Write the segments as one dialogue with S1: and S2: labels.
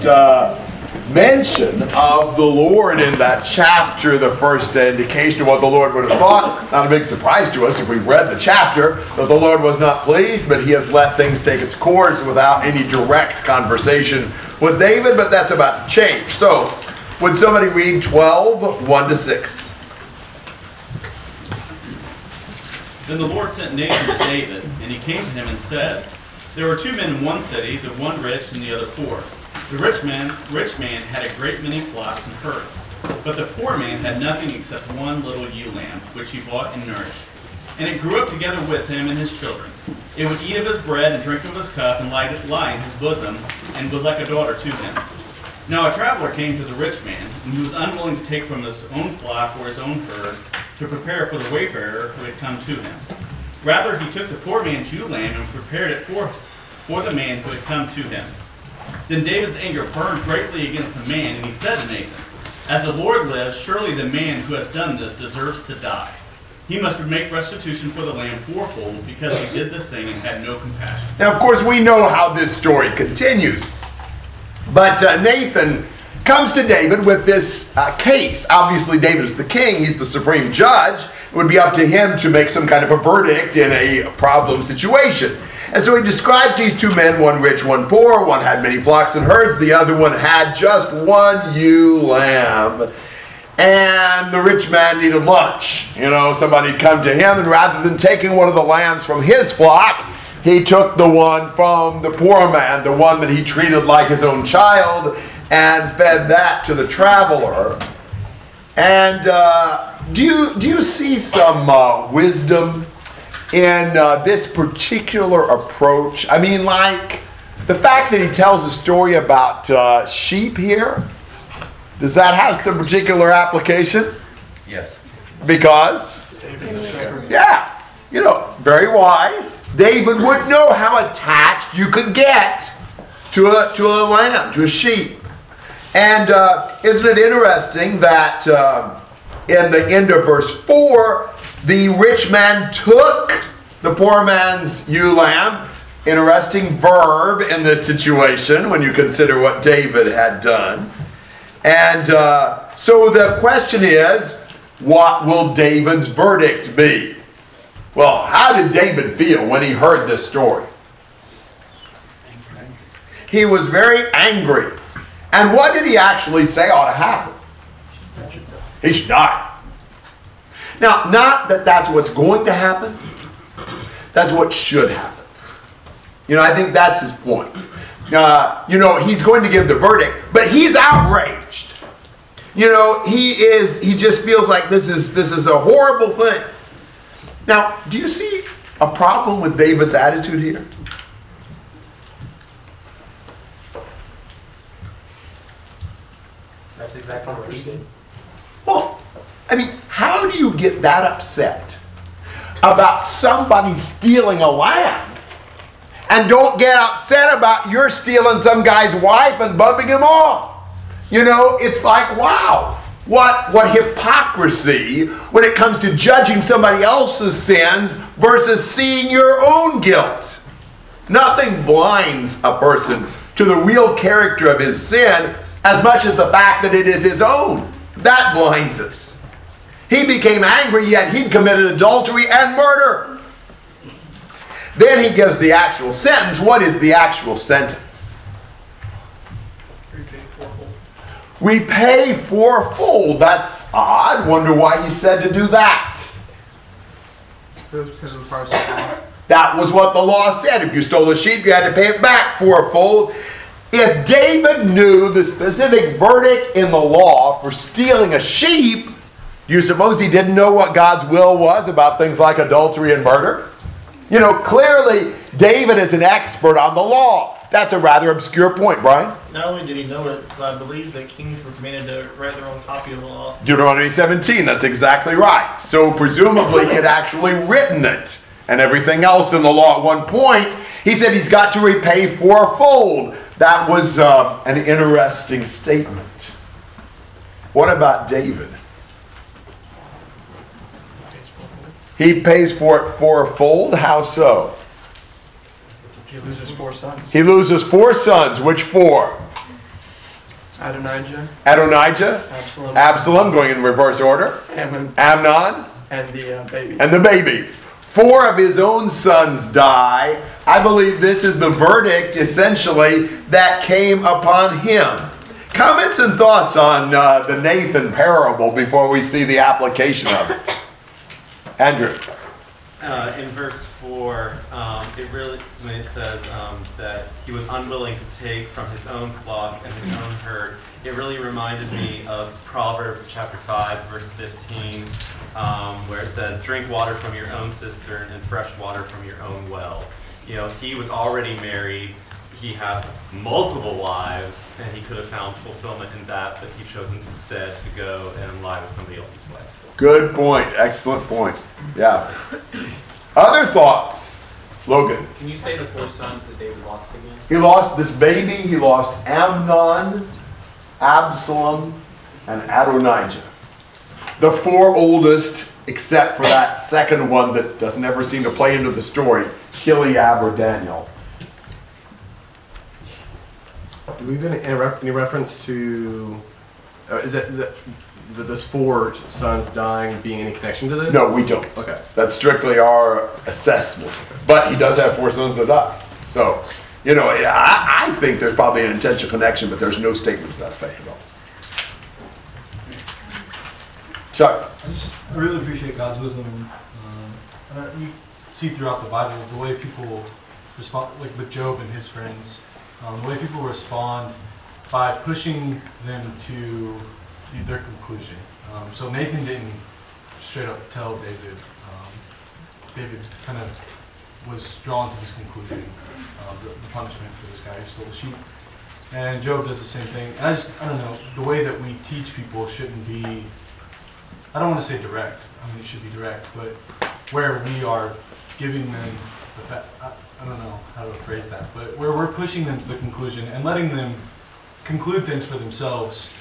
S1: first uh, mention of the Lord in that chapter, the first indication of what the Lord would have thought. Not a big surprise to us if we've read the chapter that the Lord was not pleased, but he has let things take its course without any direct conversation with David, but that's about to change. So, would somebody read 12, 1 to 6?
S2: Then the Lord sent Nathan to David, and he came to him and said, There were two men in one city, the one rich and the other poor. The rich man, rich man had a great many flocks and herds, but the poor man had nothing except one little ewe lamb, which he bought and nourished. And it grew up together with him and his children. It would eat of his bread and drink of his cup and lie, in his bosom, and was like a daughter to him. Now a traveler came to the rich man, and he was unwilling to take from his own flock or his own herd to prepare for the wayfarer who had come to him. Rather, he took the poor man's ewe lamb and prepared it for, for the man who had come to him. Then David's anger burned greatly against the man, and he said to Nathan, As the Lord lives, surely the man who has done this deserves to die. He must make restitution for the lamb fourfold because he did this thing and had no compassion.
S1: Now, of course, we know how this story continues. But uh, Nathan comes to David with this uh, case. Obviously, David is the king, he's the supreme judge. It would be up to him to make some kind of a verdict in a problem situation. And so he describes these two men, one rich, one poor. One had many flocks and herds, the other one had just one ewe lamb. And the rich man needed lunch. You know, somebody had come to him, and rather than taking one of the lambs from his flock, he took the one from the poor man, the one that he treated like his own child, and fed that to the traveler. And uh, do you do you see some uh, wisdom in uh, this particular approach? I mean, like the fact that he tells a story about uh, sheep here. Does that have some particular application?
S3: Yes.
S1: Because, yeah, you know, very wise. David would know how attached you could get to a to a lamb, to a sheep. And uh, isn't it interesting that uh, in the end of verse 4, the rich man took the poor man's ewe lamb? Interesting verb in this situation when you consider what David had done. And uh, so the question is what will David's verdict be? Well, how did David feel when he heard this story? He was very angry. And what did he actually say ought to happen? He should die. Now, not that that's what's going to happen, that's what should happen. You know, I think that's his point. Uh, you know, he's going to give the verdict, but he's outraged. You know, he is, he just feels like this is this is a horrible thing. Now, do you see a problem with David's attitude here?
S4: That's exactly what he said.
S1: Well, I mean, how do you get that upset about somebody stealing a lamb and don't get upset about you're stealing some guy's wife and bumping him off? You know, it's like, wow. What, what hypocrisy when it comes to judging somebody else's sins versus seeing your own guilt. Nothing blinds a person to the real character of his sin as much as the fact that it is his own. That blinds us. He became angry, yet he'd committed adultery and murder. Then he gives the actual sentence. What is the actual sentence? Repay fourfold. That's odd. Wonder why he said to do that. That was what the law said. If you stole a sheep, you had to pay it back fourfold. If David knew the specific verdict in the law for stealing a sheep, you suppose he didn't know what God's will was about things like adultery and murder? You know, clearly David is an expert on the law. That's a rather obscure point, Brian.
S5: Not only did he know it, but I believe that kings were commanded to write their own copy of the law.
S1: Deuteronomy 17, that's exactly right. So presumably he had actually written it and everything else in the law at one point. He said he's got to repay fourfold. That was uh, an interesting statement. What about David? He pays for it fourfold. How so?
S4: He loses four sons.
S1: He loses four sons. Which four?
S6: Adonijah,
S1: Adonijah,
S6: Absalom,
S1: Absalom, going in reverse order,
S6: Ammon,
S1: Amnon,
S6: and the uh, baby.
S1: and the baby. Four of his own sons die. I believe this is the verdict, essentially, that came upon him. Comments and thoughts on uh, the Nathan parable before we see the application of it. Andrew.
S7: uh, in verse 4, um, it really, when it says um, that he was unwilling to take from his own flock and his own herd, it really reminded me of Proverbs chapter 5, verse 15, um, where it says, Drink water from your own cistern and fresh water from your own well. You know, he was already married, he had multiple wives, and he could have found fulfillment in that, but he chose instead to go and lie with somebody else's wife.
S1: Good point. Excellent point. Yeah. Other thoughts? Logan.
S4: Can you say the four sons that David lost again?
S1: He lost this baby. He lost Amnon, Absalom, and Adonijah. The four oldest, except for that second one that doesn't ever seem to play into the story, Chileab or Daniel.
S6: Do we have any, any any reference to? Uh, is that is that the, those four sons dying being any connection to this?
S1: No, we don't.
S6: Okay.
S1: That's strictly our assessment. But he does have four sons that die. So, you know, I, I think there's probably an intentional connection, but there's no statement to that effect at all. Chuck.
S8: I just I really appreciate God's wisdom. Um, and I- you see throughout the Bible the way people respond, like with Job and his friends, um, the way people respond by pushing them to their conclusion. Um, so Nathan didn't straight up tell David. Um, David kind of was drawn to this conclusion, uh, the, the punishment for this guy who stole the sheep. And Job does the same thing. And I just, I don't know, the way that we teach people shouldn't be I don't want to say direct. I mean, it should be direct, but where we are giving them the fa- I, I don't know how to phrase that, but where we're pushing them to the conclusion and letting them conclude things for themselves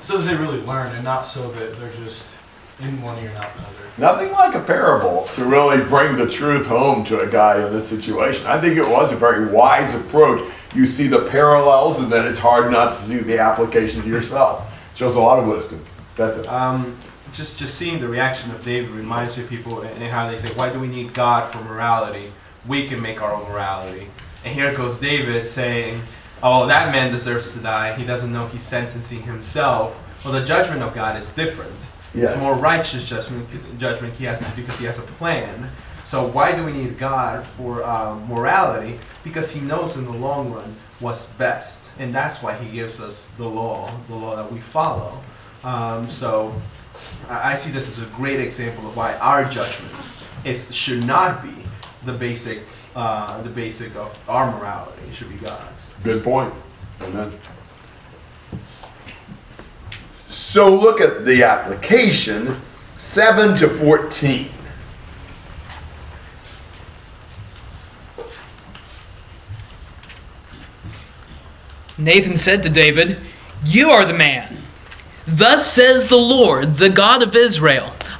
S8: so that they really learn and not so that they're just in one ear and out the other.
S1: Nothing like a parable to really bring the truth home to a guy in this situation. I think it was a very wise approach. You see the parallels, and then it's hard not to see the application to yourself. Shows a lot of wisdom. Beto.
S9: Um, just just seeing the reaction of David reminds me of people and how they say, "Why do we need God for morality? We can make our own morality." And here goes David saying, "Oh, that man deserves to die. He doesn't know he's sentencing himself." Well, the judgment of God is different.
S1: Yes.
S9: It's more righteous judgment. Judgment he has because he has a plan. So why do we need God for um, morality? Because He knows in the long run what's best, and that's why He gives us the law, the law that we follow. Um, so I I see this as a great example of why our judgment is should not be the basic, uh, the basic of our morality. It should be God's.
S1: Good point. Amen. So look at the application 7 to 14.
S10: Nathan said to David, You are the man. Thus says the Lord, the God of Israel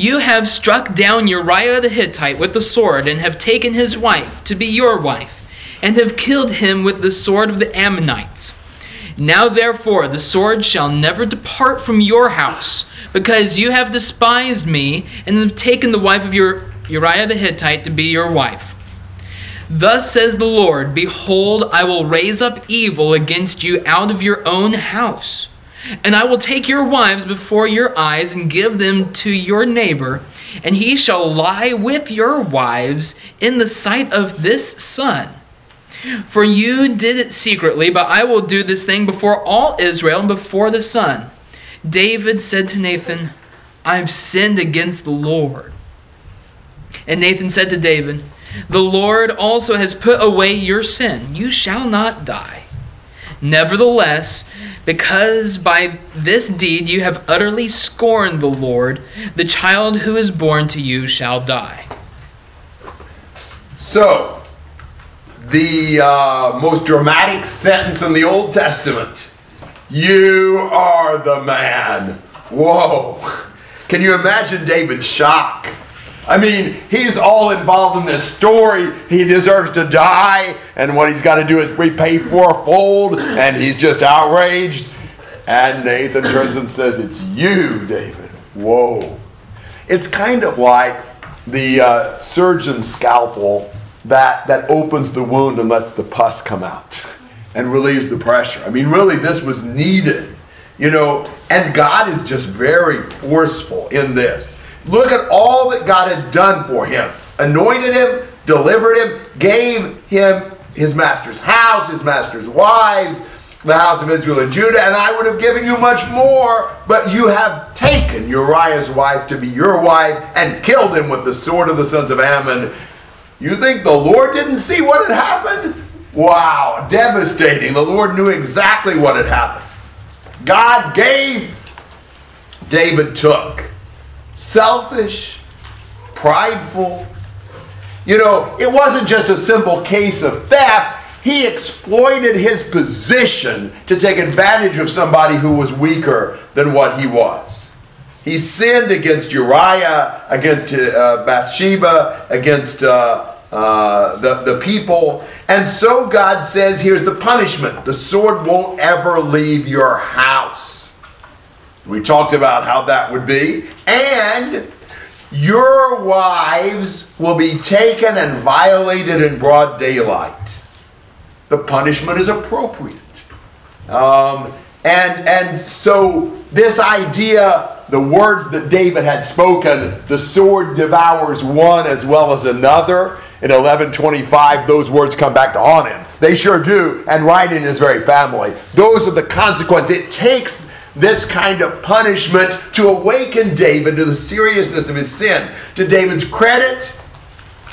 S10: You have struck down Uriah the Hittite with the sword, and have taken his wife to be your wife, and have killed him with the sword of the Ammonites. Now therefore the sword shall never depart from your house, because you have despised me, and have taken the wife of your Uriah the Hittite to be your wife. Thus says the Lord Behold, I will raise up evil against you out of your own house. And I will take your wives before your eyes and give them to your neighbor, and he shall lie with your wives in the sight of this sun. For you did it secretly, but I will do this thing before all Israel and before the sun. David said to Nathan, I've sinned against the Lord. And Nathan said to David, The Lord also has put away your sin. You shall not die. Nevertheless, because by this deed you have utterly scorned the Lord, the child who is born to you shall die.
S1: So, the uh, most dramatic sentence in the Old Testament You are the man. Whoa. Can you imagine David's shock? I mean, he's all involved in this story. He deserves to die, and what he's got to do is repay fourfold, and he's just outraged. And Nathan turns and says, It's you, David. Whoa. It's kind of like the uh, surgeon's scalpel that, that opens the wound and lets the pus come out and relieves the pressure. I mean, really, this was needed. You know, and God is just very forceful in this. Look at all that God had done for him anointed him, delivered him, gave him his master's house, his master's wives, the house of Israel and Judah, and I would have given you much more, but you have taken Uriah's wife to be your wife and killed him with the sword of the sons of Ammon. You think the Lord didn't see what had happened? Wow, devastating. The Lord knew exactly what had happened. God gave, David took. Selfish, prideful. You know, it wasn't just a simple case of theft. He exploited his position to take advantage of somebody who was weaker than what he was. He sinned against Uriah, against uh, Bathsheba, against uh, uh, the, the people. And so God says, here's the punishment the sword won't ever leave your house. We talked about how that would be. And your wives will be taken and violated in broad daylight. The punishment is appropriate. Um, and, and so, this idea, the words that David had spoken, the sword devours one as well as another. In 1125, those words come back to haunt him. They sure do, and right in his very family. Those are the consequences. It takes this kind of punishment to awaken David to the seriousness of his sin. To David's credit,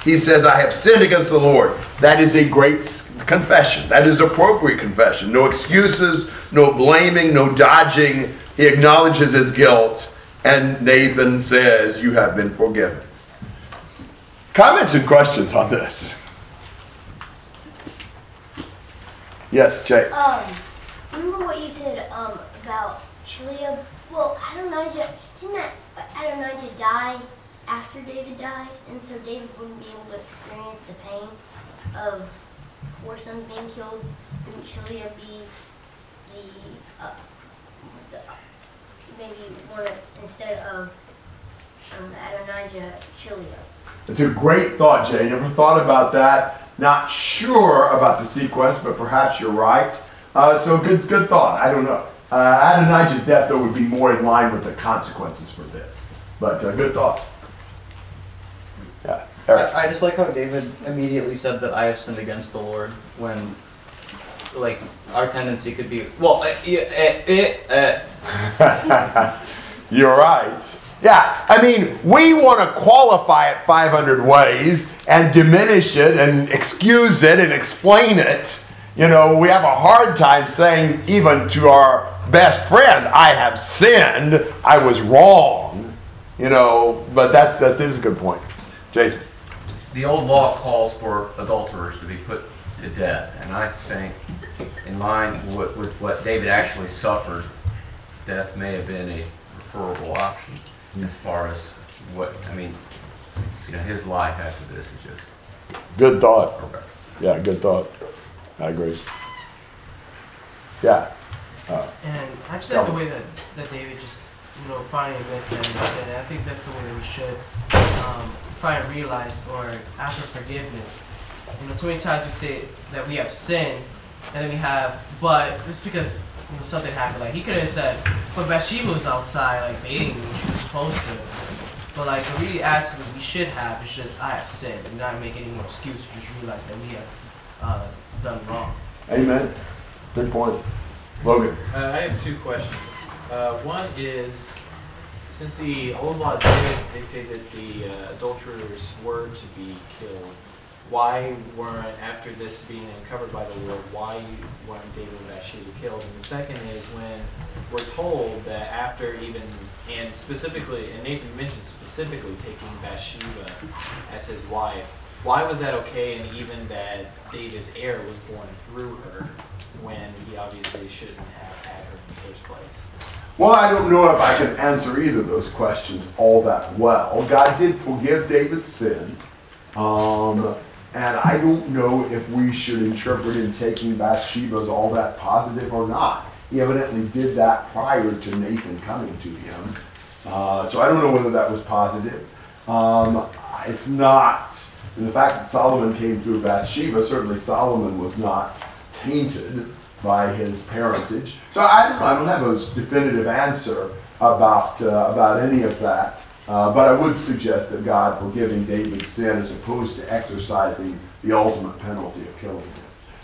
S1: he says, I have sinned against the Lord. That is a great confession. That is appropriate confession. No excuses, no blaming, no dodging. He acknowledges his guilt, and Nathan says, You have been forgiven. Comments and questions on this? Yes, Jay.
S11: Um, remember what you said um, about Chileab? Well, Adonijah, didn't Adonijah die after David died? And so David wouldn't be able to experience the pain of four sons being killed? Wouldn't be the, uh, the, maybe one of, instead of um, Adonijah, Chileab?
S1: It's a great thought, Jay. Never thought about that. Not sure about the sequence, but perhaps you're right. Uh, so good, good thought. I don't know. Uh, Adonijah's death, though, would be more in line with the consequences for this. But uh, good thought. Yeah, Eric.
S12: I, I just like how David immediately said that I have sinned against the Lord when, like, our tendency could be, well, uh, yeah, uh, uh, uh,
S1: You're right. Yeah, I mean, we want to qualify it 500 ways and diminish it and excuse it and explain it. You know, we have a hard time saying, even to our best friend, I have sinned, I was wrong. You know, but that, that is a good point. Jason.
S13: The old law calls for adulterers to be put to death, and I think, in line with, with what David actually suffered, death may have been a preferable option as far as what, I mean, you know, his life after this is just.
S1: Good thought. Yeah, good thought. I agree. Yeah. Uh,
S14: And I just like the way that, that David just, you know, finally admits that and said, I think that's the way that we should um, try and realize or ask for forgiveness. You know, too many times we say that we have sinned, and then we have, but just because you know, something happened, like he could have said, but Bathsheba was outside, like dating me, she was supposed to. But like the really attitude we should have is just, I have sinned, and not make any more excuses, just realize that we have uh, done wrong.
S1: amen. Good point. Logan.
S4: Uh, I have two questions. Uh, one is, since the old law did dictated the uh, adulterer's were to be killed, why weren't, after this being uncovered by the Lord, why weren't David and Bathsheba killed? And the second is when we're told that after even, and specifically, and Nathan mentioned specifically taking Bathsheba as his wife, why was that okay and even that David's heir was born through her when he obviously shouldn't have had her in the first place?
S1: Well, I don't know if I can answer either of those questions all that well. God did forgive David's sin. Um, and I don't know if we should interpret him taking Bathsheba as all that positive or not. He evidently did that prior to Nathan coming to him. Uh, so I don't know whether that was positive. Um, it's not. And the fact that Solomon came through Bathsheba, certainly Solomon was not tainted by his parentage. So I don't, I don't have a definitive answer about, uh, about any of that. Uh, but I would suggest that God forgiving David's sin as opposed to exercising the ultimate penalty of killing him.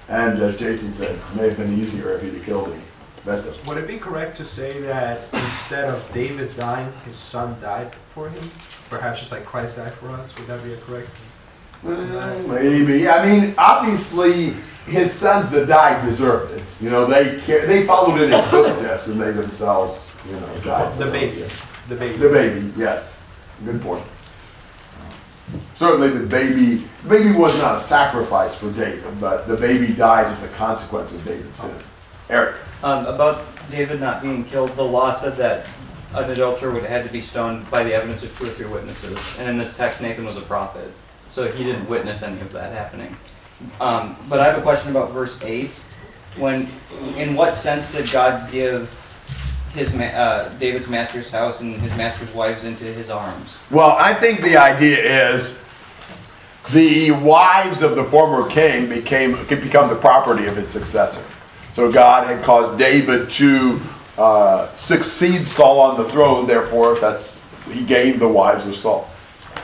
S1: And as Jason said, it may have been easier if he'd have killed him.
S15: Would it be correct to say that instead of David dying, his son died for him? Perhaps just like Christ died for us? Would that be a correct?
S1: Well, Maybe. I mean, obviously, his sons that died deserved it. You know, they ca- they followed in his footsteps and they themselves, you know, died.
S15: The baby. The baby.
S1: The baby, yes. Good point. Certainly, the baby, the baby was not a sacrifice for David, but the baby died as a consequence of David's sin. Eric.
S12: Um, about David not being killed, the law said that an adulterer would have had to be stoned by the evidence of two or three witnesses. And in this text, Nathan was a prophet, so he didn't witness any of that happening. Um, but I have a question about verse eight. When, in what sense did God give his ma- uh, David's master's house and his master's wives into his arms?
S1: Well, I think the idea is the wives of the former king became could become the property of his successor. So God had caused David to uh, succeed Saul on the throne. Therefore, that's he gained the wives of Saul.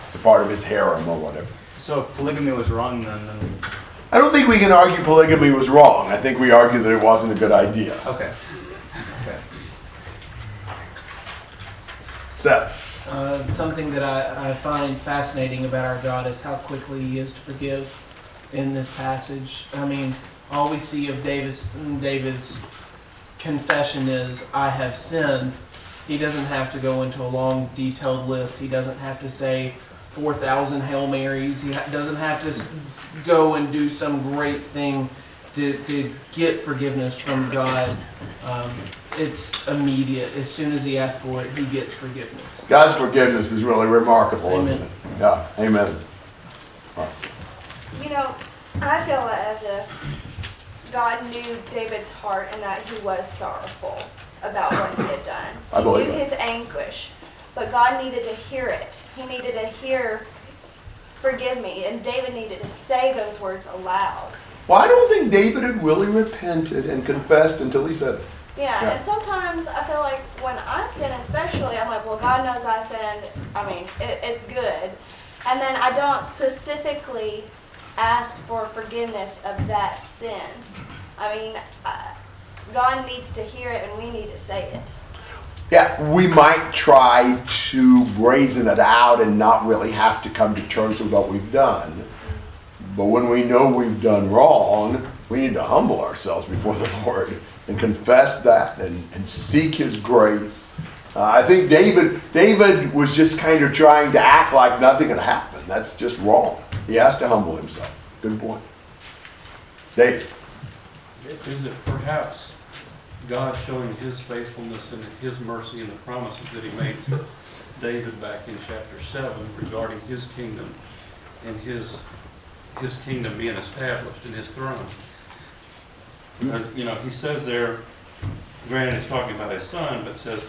S1: It's a part of his harem or whatever.
S12: So if polygamy was wrong, then, then
S1: I don't think we can argue polygamy was wrong. I think we argue that it wasn't a good idea.
S12: okay. Okay.
S1: Seth.
S14: Uh, something that I, I find fascinating about our God is how quickly He is to forgive in this passage. I mean, all we see of David's, David's confession is, I have sinned. He doesn't have to go into a long, detailed list. He doesn't have to say 4,000 Hail Marys. He ha- doesn't have to s- go and do some great thing to, to get forgiveness from God. Um, it's immediate. As soon as he asks for it, he gets forgiveness.
S1: God's forgiveness is really remarkable, isn't it? Yeah. Amen.
S16: You know, I feel as if God knew David's heart and that he was sorrowful about what he had done.
S1: I believe
S16: he knew
S1: that.
S16: his anguish, but God needed to hear it. He needed to hear, forgive me, and David needed to say those words aloud.
S1: Well, I don't think David had really repented and confessed until he said it.
S16: Yeah,
S1: Yeah.
S16: and sometimes I feel like when I sin, especially, I'm like, well, God knows I sinned. I mean, it, it's good. And then I don't specifically ask for forgiveness of that sin. I mean, uh, God needs to hear it and we need to say it.
S1: Yeah, we might try to brazen it out and not really have to come to terms with what we've done. But when we know we've done wrong, we need to humble ourselves before the Lord and confess that and, and seek His grace. Uh, I think David David was just kind of trying to act like nothing had happened. That's just wrong. He has to humble himself. Good point. David.
S17: Is it perhaps God showing his faithfulness and his mercy and the promises that he made to David back in chapter seven regarding his kingdom and his, his kingdom being established and his throne? Uh, You know, he says there, granted, he's talking about his son, but says,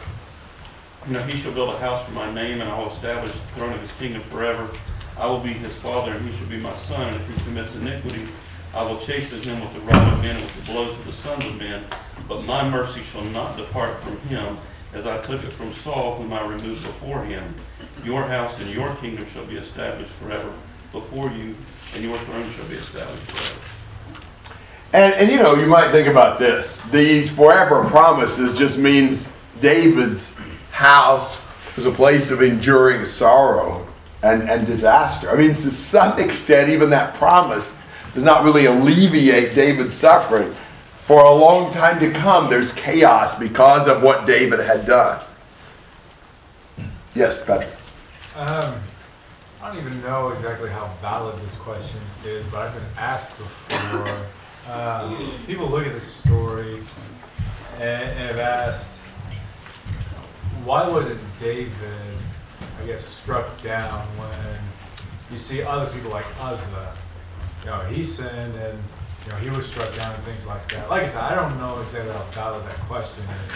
S17: you know, he shall build a house for my name and I will establish the throne of his kingdom forever. I will be his father and he shall be my son. And if he commits iniquity, I will chasten him with the rod of men and with the blows of the sons of men. But my mercy shall not depart from him, as I took it from Saul, whom I removed before him. Your house and your kingdom shall be established forever before you, and your throne shall be established forever.
S1: And, and you know, you might think about this. These forever promises just means David's house was a place of enduring sorrow and, and disaster. I mean, to some extent, even that promise does not really alleviate David's suffering. For a long time to come, there's chaos because of what David had done. Yes, Patrick.
S18: Um, I don't even know exactly how valid this question is, but I've been asked before. Um, people look at this story and, and have asked, why wasn't David, I guess, struck down when you see other people like Uzzah? You know, he sinned and you know he was struck down and things like that. Like I said, I don't know exactly how valid that question is,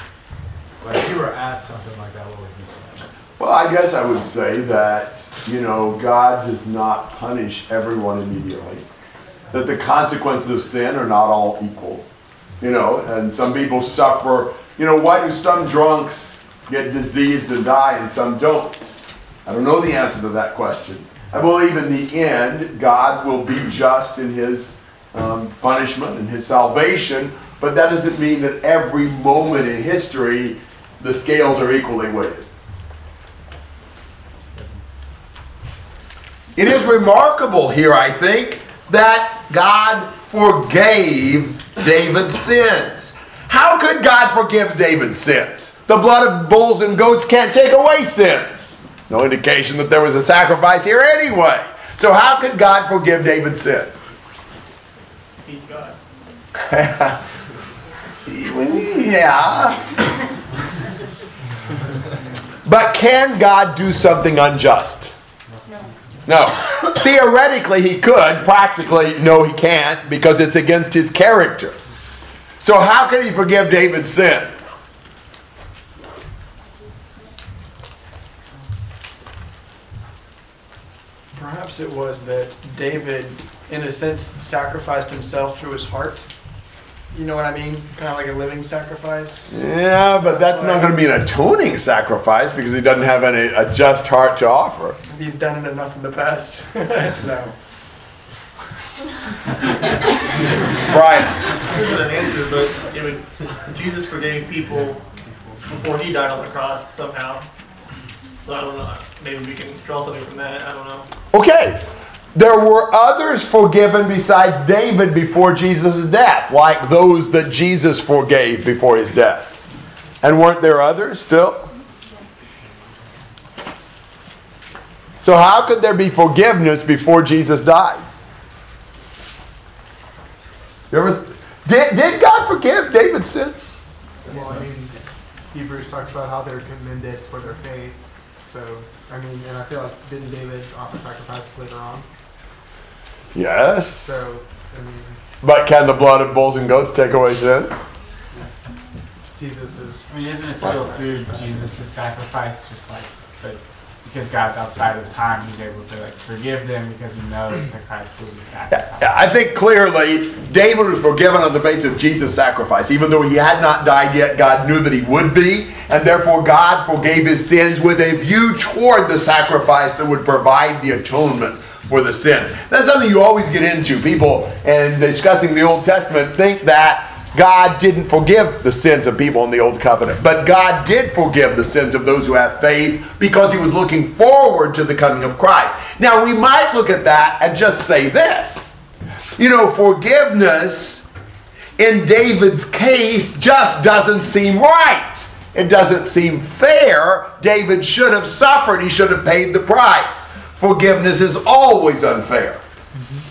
S18: but if you were asked something like that, what would you say?
S1: Well, I guess I would say that, you know, God does not punish everyone immediately. That the consequences of sin are not all equal. You know, and some people suffer. You know, why do some drunks get diseased and die and some don't? I don't know the answer to that question. I believe in the end, God will be just in his um, punishment and his salvation, but that doesn't mean that every moment in history the scales are equally weighted. It is remarkable here, I think, that God forgave David's sins. How could God forgive David's sins? The blood of bulls and goats can't take away sins. No indication that there was a sacrifice here anyway. So, how could God forgive David's sin?
S5: He's God.
S1: yeah. But can God do something unjust? No. Theoretically, he could. Practically, no, he can't because it's against his character. So, how can he forgive David's sin?
S6: Perhaps it was that David, in a sense, sacrificed himself through his heart. You know what I mean? Kind of like a living sacrifice.
S1: Yeah, but that's not going to be an atoning sacrifice because he doesn't have any a just heart to offer.
S6: He's done it enough in the past. no.
S1: Brian.
S5: This isn't an answer, but it would, Jesus forgave people before he died on the cross somehow. So I don't know. Maybe we can draw something from that. I don't know.
S1: Okay. There were others forgiven besides David before Jesus' death, like those that Jesus forgave before his death. And weren't there others still? So, how could there be forgiveness before Jesus died? Ever, did, did God forgive David's sins?
S19: Well, I mean, Hebrews talks about how they're commended for their faith. So, I mean, and I feel like didn't David offer sacrifice later on?
S1: Yes.
S19: So, I mean,
S1: But can the blood of bulls and goats take away sins?
S19: Jesus is.
S20: I mean, isn't it still through Jesus' sacrifice, just like, but because God's outside of time, He's able to like forgive them because He knows that Christ will be sacrificed.
S1: I think clearly David was forgiven on the basis of Jesus' sacrifice. Even though he had not died yet, God knew that he would be, and therefore God forgave his sins with a view toward the sacrifice that would provide the atonement for the sins. That's something you always get into. People, in discussing the Old Testament, think that God didn't forgive the sins of people in the Old Covenant, but God did forgive the sins of those who have faith because he was looking forward to the coming of Christ. Now, we might look at that and just say this. You know, forgiveness in David's case just doesn't seem right. It doesn't seem fair. David should have suffered, he should have paid the price. Forgiveness is always unfair.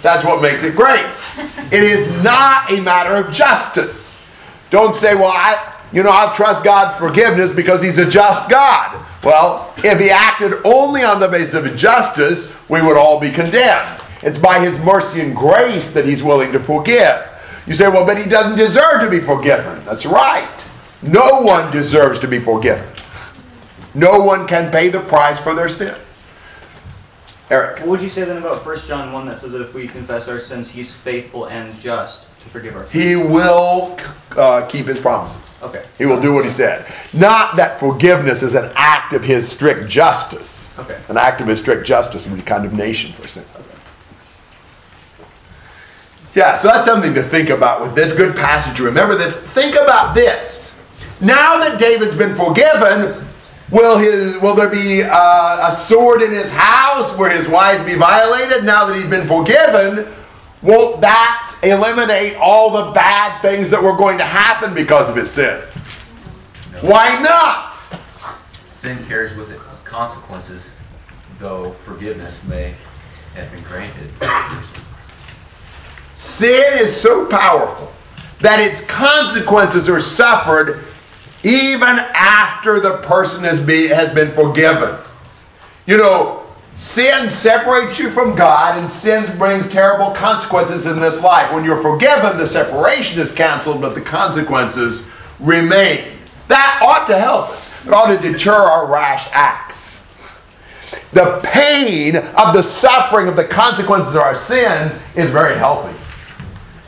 S1: That's what makes it grace. It is not a matter of justice. Don't say, well, I, you know, I'll trust God's forgiveness because He's a just God. Well, if He acted only on the basis of justice, we would all be condemned. It's by His mercy and grace that He's willing to forgive. You say, well, but He doesn't deserve to be forgiven. That's right. No one deserves to be forgiven. No one can pay the price for their sins. Eric.
S12: What would you say then about 1 John 1 that says that if we confess our sins, he's faithful and just to forgive our sins?
S1: He will uh, keep his promises.
S12: Okay.
S1: He will do what he said. Not that forgiveness is an act of his strict justice.
S12: Okay.
S1: An act of his strict justice would be condemnation for sin. Okay. Yeah, so that's something to think about with this good passage. Remember this. Think about this. Now that David's been forgiven, Will his will there be uh, a sword in his house where his wives be violated now that he's been forgiven? Won't that eliminate all the bad things that were going to happen because of his sin? Why not?
S13: Sin carries with it consequences, though forgiveness may have been granted.
S1: Sin is so powerful that its consequences are suffered even after the person has, be, has been forgiven. You know, sin separates you from God, and sin brings terrible consequences in this life. When you're forgiven, the separation is canceled, but the consequences remain. That ought to help us. It ought to deter our rash acts. The pain of the suffering of the consequences of our sins is very healthy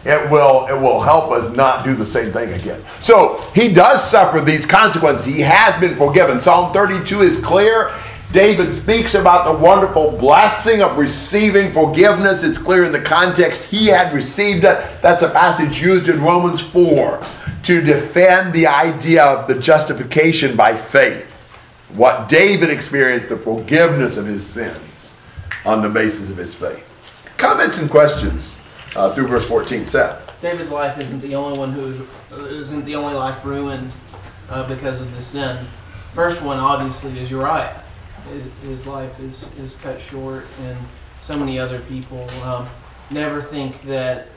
S1: it will it will help us not do the same thing again. So he does suffer these consequences. He has been forgiven. Psalm 32 is clear. David speaks about the wonderful blessing of receiving forgiveness. It's clear in the context he had received it. That's a passage used in Romans 4 to defend the idea of the justification by faith. What David experienced, the forgiveness of his sins on the basis of his faith. Comments and questions? Uh, through verse 14. Seth.
S14: David's life isn't the only one who's isn't the only life ruined uh, because of the sin. First one obviously is Uriah. His life is, is cut short, and so many other people um, never think that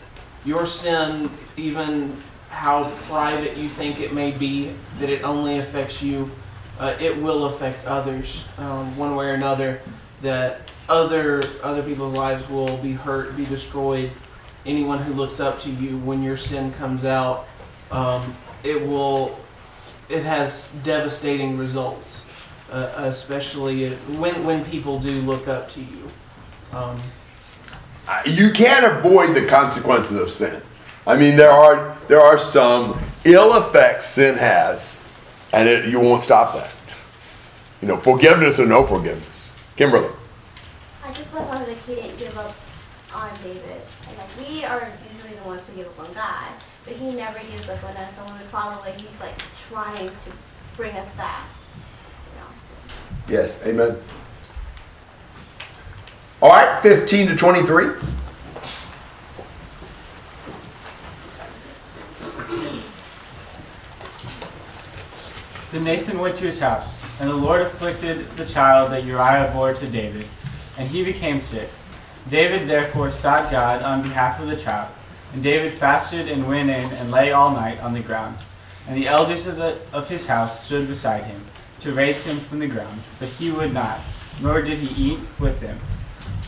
S14: your sin, even how private you think it may be, that it only affects you. Uh, it will affect others um, one way or another. That other other people's lives will be hurt, be destroyed anyone who looks up to you when your sin comes out, um, it will, it has devastating results, uh, especially when when people do look up to you. Um,
S1: you can't avoid the consequences of sin. I mean, there are there are some ill effects sin has, and it, you won't stop that. You know, forgiveness or no forgiveness. Kimberly.
S11: I just love how he didn't give up on David we are usually the ones who give up on God, but He never gives up on us. And when we fall away, He's like trying to bring us back. You know, so.
S1: Yes, amen. All right, 15 to 23.
S20: Then Nathan went to his house, and the Lord afflicted the child that Uriah bore to David, and he became sick. David therefore sought God on behalf of the child. And David fasted and went in and lay all night on the ground. And the elders of, the, of his house stood beside him to raise him from the ground. But he would not, nor did he eat with them.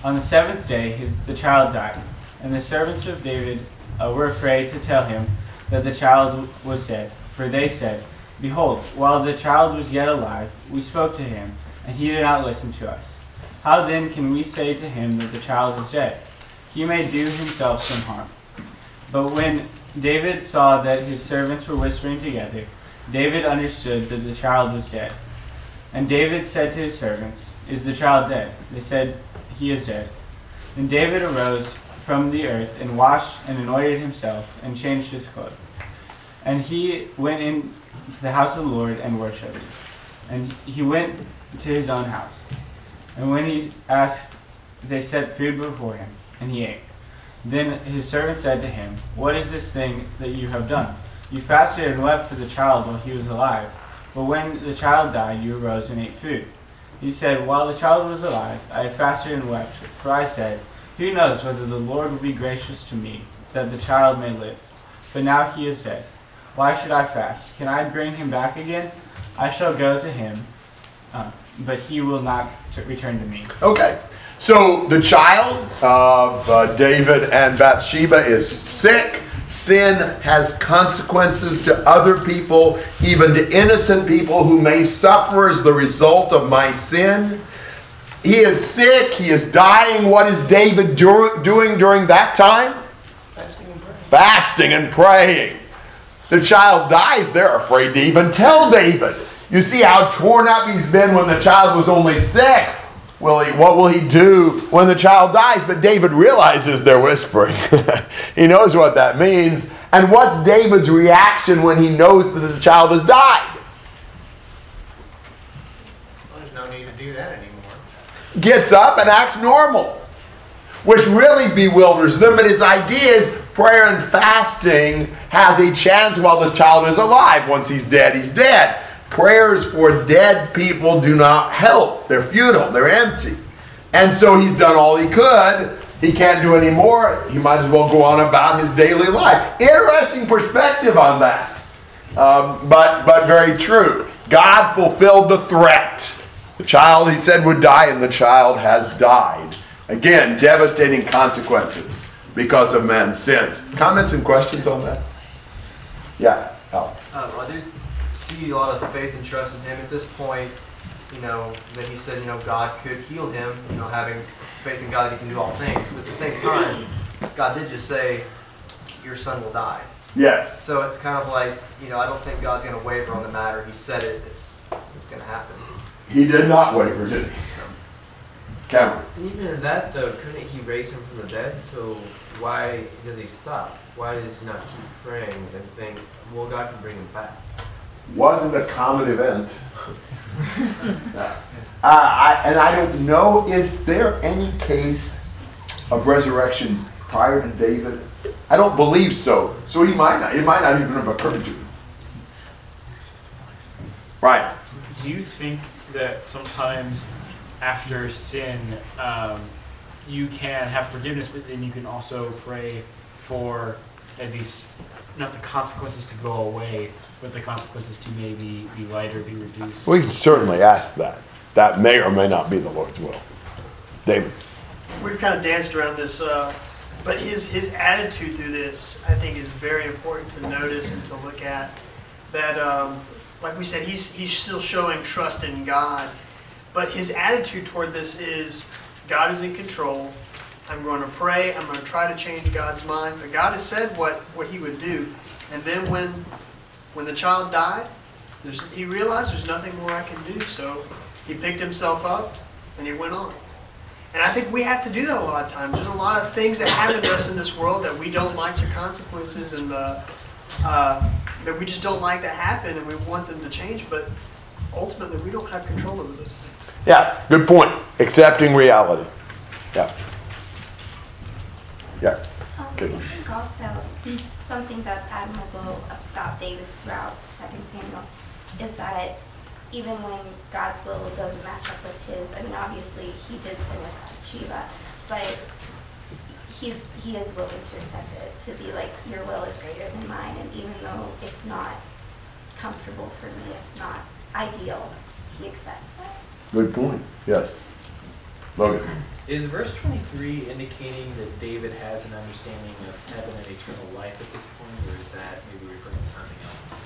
S20: On the seventh day his, the child died. And the servants of David uh, were afraid to tell him that the child was dead. For they said, Behold, while the child was yet alive, we spoke to him, and he did not listen to us. How then can we say to him that the child is dead? He may do himself some harm. But when David saw that his servants were whispering together, David understood that the child was dead. And David said to his servants, Is the child dead? They said, He is dead. And David arose from the earth and washed and anointed himself and changed his clothes. And he went into the house of the Lord and worshipped. And he went to his own house. And when he asked, they set food before him, and he ate. Then his servant said to him, What is this thing that you have done? You fasted and wept for the child while he was alive. But when the child died, you arose and ate food. He said, While the child was alive, I fasted and wept, for I said, Who knows whether the Lord will be gracious to me, that the child may live? But now he is dead. Why should I fast? Can I bring him back again? I shall go to him, uh, but he will not return to me.
S1: Okay. So the child of uh, David and Bathsheba is sick. Sin has consequences to other people, even to innocent people who may suffer as the result of my sin. He is sick. He is dying. What is David do- doing during that time?
S14: Fasting and praying.
S1: Fasting and praying. The child dies. They're afraid to even tell David. You see how torn up he's been when the child was only sick. Will he, what will he do when the child dies? But David realizes they're whispering. he knows what that means. And what's David's reaction when he knows that the child has died? gets up and acts normal, which really bewilders them. But his idea is prayer and fasting has a chance while the child is alive. Once he's dead, he's dead. Prayers for dead people do not help, they're futile, they're empty. And so he's done all he could. He can't do any more. He might as well go on about his daily life. Interesting perspective on that. Um, but, but very true. God fulfilled the threat. The child, he said, would die, and the child has died. Again, devastating consequences because of man's sins. Comments and questions on that? Yeah, Al.
S3: Uh, well, I do see a lot of faith and trust in him at this point. You know that he said, you know, God could heal him. You know, having faith in God that He can do all things. But at the same time, God did just say, "Your son will die."
S1: Yes.
S3: So it's kind of like, you know, I don't think God's going to waver on the matter. He said it. It's it's going to happen.
S1: He did not waver, did he? Cameron.
S21: And even in that, though, couldn't he raise him from the dead? So why does he stop? Why does he not keep praying and think, well, God can bring him back?
S1: Wasn't a common event. uh, I, and I don't know, is there any case of resurrection prior to David? I don't believe so. So he might not. It might not even have occurred to him. Right.
S22: Do you think that sometimes after sin, um, you can have forgiveness, but then you can also pray for at least not the consequences to go away, but the consequences to maybe be lighter, be reduced?
S1: We can certainly ask that. That may or may not be the Lord's will. David.
S5: We've kind of danced around this, uh, but his his attitude through this, I think, is very important to notice and to look at. That, um, like we said, he's he's still showing trust in God, but his attitude toward this is God is in control. I'm going to pray. I'm going to try to change God's mind. But God has said what what He would do, and then when when the child died, he realized there's nothing more I can do. So he picked himself up and he went on. And I think we have to do that a lot of times. There's a lot of things that happen to us in this world that we don't like the consequences and the uh, that we just don't like that happen, and we want them to change. But ultimately, we don't have control over those things.
S1: Yeah, good point. Accepting reality. Yeah. Yeah. Um, okay.
S23: I think also something that's admirable about David throughout Second Samuel is that even when God's will doesn't match up with his, I mean, obviously he did sin with Bathsheba, but he's he is willing to accept it, to be like, your will is greater than mine, and even though it's not comfortable for me, it's not ideal, he accepts that.
S1: Good point. Yes. Logan.
S4: Is verse 23 indicating that David has an understanding of heaven and eternal life at this point, or is that maybe referring to something else?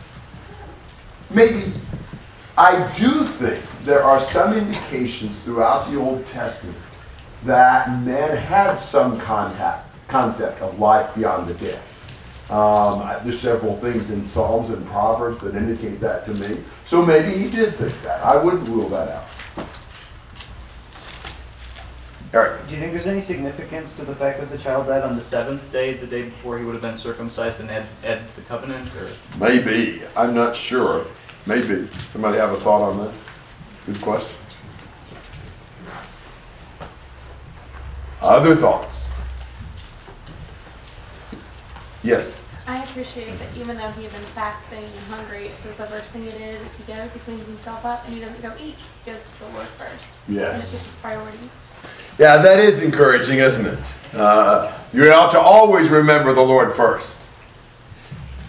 S1: Maybe. I do think there are some indications throughout the Old Testament that men had some contact, concept of life beyond the death. Um, there's several things in Psalms and Proverbs that indicate that to me. So maybe he did think that. I wouldn't rule that out. Eric.
S12: Do you think there's any significance to the fact that the child died on the seventh day, the day before he would have been circumcised and had, had the covenant, or?
S1: Maybe. I'm not sure. Maybe. Somebody have a thought on that? Good question. Other thoughts? Yes.
S24: I appreciate that even though he had been fasting and hungry, so the first thing he did is he goes, he cleans himself up, and he doesn't go eat. He goes to the Lord first.
S1: Yes.
S24: And it's just his priorities.
S1: Yeah, that is encouraging, isn't it? Uh, you ought to always remember the Lord first.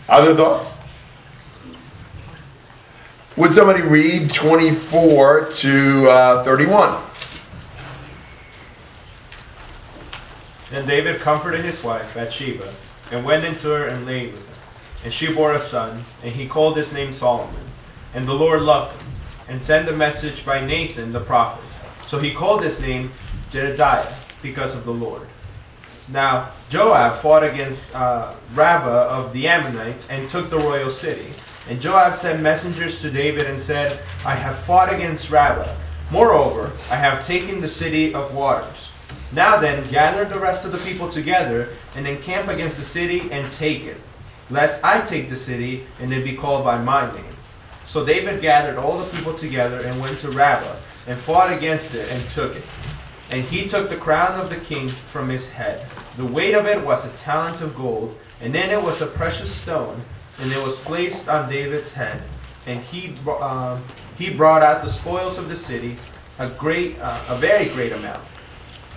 S1: Other thoughts? Would somebody read 24 to uh, 31?
S9: Then David comforted his wife, Bathsheba, and went into her and lay with her. And she bore a son, and he called his name Solomon. And the Lord loved him, and sent a message by Nathan the prophet. So he called his name Jedidiah, because of the Lord. Now Joab fought against uh, Rabbah of the Ammonites and took the royal city. And Joab sent messengers to David and said, I have fought against Rabbah. Moreover, I have taken the city of waters. Now then, gather the rest of the people together and encamp against the city and take it, lest I take the city and it be called by my name. So David gathered all the people together and went to Rabbah and fought against it and took it. And he took the crown of the king from his head. The weight of it was a talent of gold, and in it was a precious stone, and it was placed on David's head. And he, um, he brought out the spoils of the city, a great, uh, a very great amount.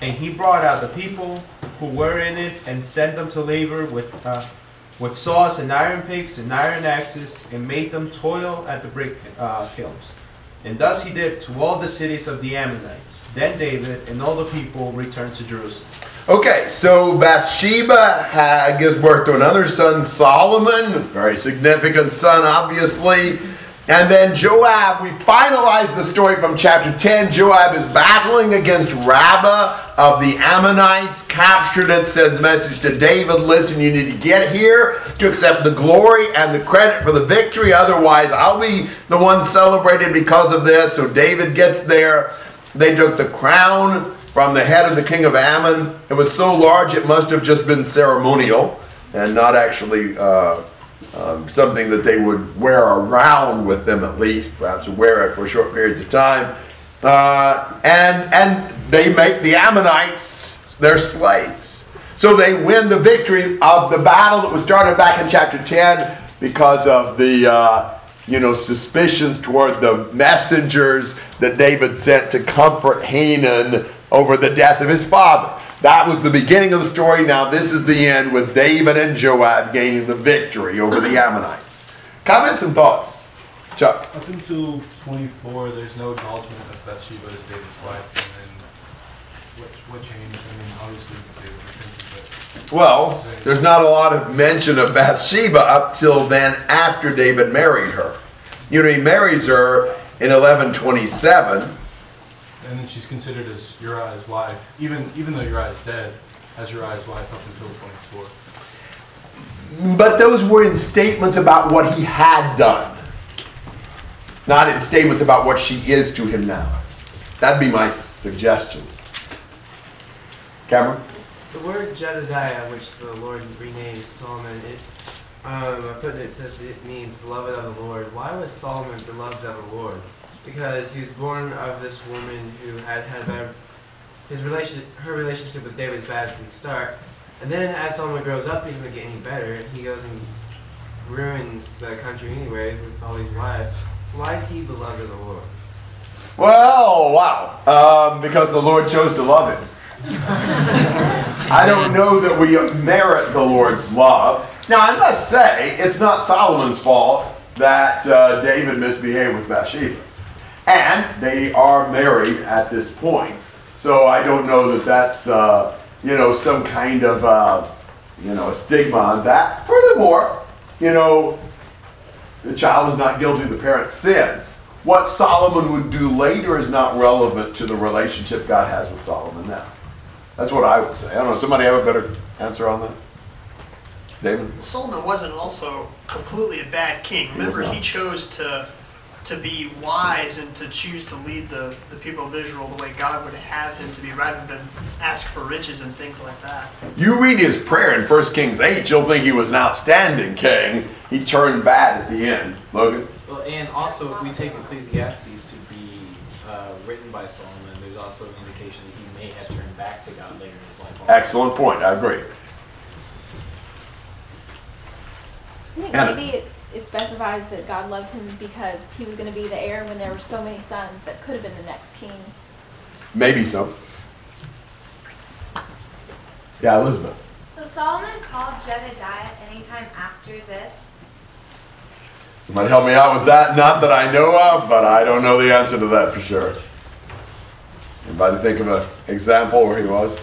S9: And he brought out the people who were in it and sent them to labor with, uh, with saws and iron picks and iron axes and made them toil at the brick uh, kilns. And thus he did to all the cities of the Ammonites. Then David and all the people returned to Jerusalem.
S1: Okay, so Bathsheba gives birth to another son, Solomon, very significant son, obviously. And then Joab, we finalize the story from chapter 10. Joab is battling against Rabbah of the Ammonites, captured it, sends message to David listen, you need to get here to accept the glory and the credit for the victory. Otherwise, I'll be the one celebrated because of this. So David gets there. They took the crown from the head of the king of Ammon. It was so large it must have just been ceremonial and not actually uh, um, something that they would wear around with them at least, perhaps wear it for short periods of time. Uh, and, and they make the Ammonites their slaves. So they win the victory of the battle that was started back in chapter 10 because of the uh, you know suspicions toward the messengers that David sent to comfort Hanun over the death of his father. That was the beginning of the story. Now this is the end with David and Joab gaining the victory over the Ammonites. Comments and thoughts, Chuck.
S15: Up until 24, there's no acknowledgement of Bathsheba as David's wife, and then what, what changed? I mean, obviously David repented,
S1: Well, there's not a lot of mention of Bathsheba up till then after David married her. You know, he marries her in 1127.
S15: And then she's considered as Uriah's wife, even even though Uriah is dead, as Uriah's wife up until 24.
S1: But those were in statements about what he had done, not in statements about what she is to him now. That'd be my suggestion. Cameron?
S21: The word Jedidiah, which the Lord renamed Solomon, it um, I put it, it says it means beloved of the Lord. Why was Solomon beloved of the Lord? Because he was born of this woman who had had a bad, his relation, her relationship with David was bad from the start. And then as Solomon grows up, he doesn't get any better. He goes and ruins the country anyways with all these wives. So why is he beloved of the Lord?
S1: Well, wow. Um, because the Lord chose to love him. I don't know that we merit the Lord's love. Now, I must say, it's not Solomon's fault that uh, David misbehaved with Bathsheba. And they are married at this point. So I don't know that that's, uh, you know, some kind of, uh, you know, a stigma on that. Furthermore, you know, the child is not guilty of the parent's sins. What Solomon would do later is not relevant to the relationship God has with Solomon now. That's what I would say. I don't know. Somebody have a better answer on that? David?
S5: Solomon wasn't also completely a bad king. Remember,
S1: not.
S5: he chose to to be wise and to choose to lead the, the people of Israel the way God would have him to be, rather than ask for riches and things like that.
S1: You read his prayer in 1 Kings 8, you'll think he was an outstanding king. He turned bad at the end. Logan?
S4: Well, and also, if we take Ecclesiastes to be uh, written by Solomon, there's also an indication that he may have turned back to God later in his life. also.
S1: Excellent point. I agree.
S25: I think
S1: Anna.
S25: maybe it's it specifies that God loved him because he was going to be the heir when there were so many sons that could have been the next king.
S1: Maybe so. Yeah, Elizabeth.
S26: Was Solomon called Jedidiah anytime after this?
S1: Somebody help me out with that. Not that I know of, but I don't know the answer to that for sure. Anybody think of an example where he was?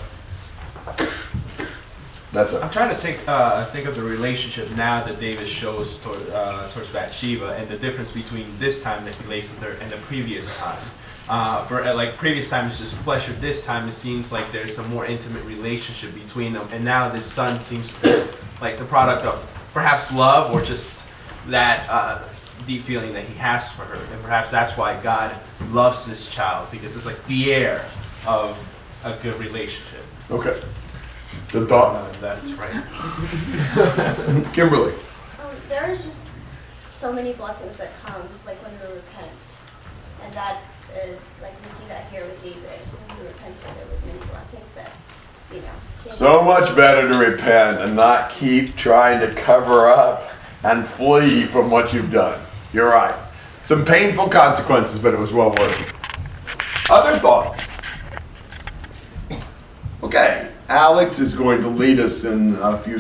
S1: That's
S9: I'm trying to take uh, think of the relationship now that David shows toward, uh, towards Bathsheba and the difference between this time that he lays with her and the previous time. Uh, for uh, like previous time it's just pleasure. This time it seems like there's a more intimate relationship between them, and now this son seems to be like the product of perhaps love or just that uh, deep feeling that he has for her, and perhaps that's why God loves this child because it's like the heir of a good relationship.
S1: Okay. Good thought.
S9: That's right.
S1: Kimberly.
S16: Um, there's just so many blessings that come, like when we repent. And that is, like, we see that here with David, when he
S23: repented, there was many blessings that, you know. came
S1: So much better to repent and not keep trying to cover up and flee from what you've done. You're right. Some painful consequences, but it was well worth it. Other thoughts? Okay, Alex is going to lead us in a few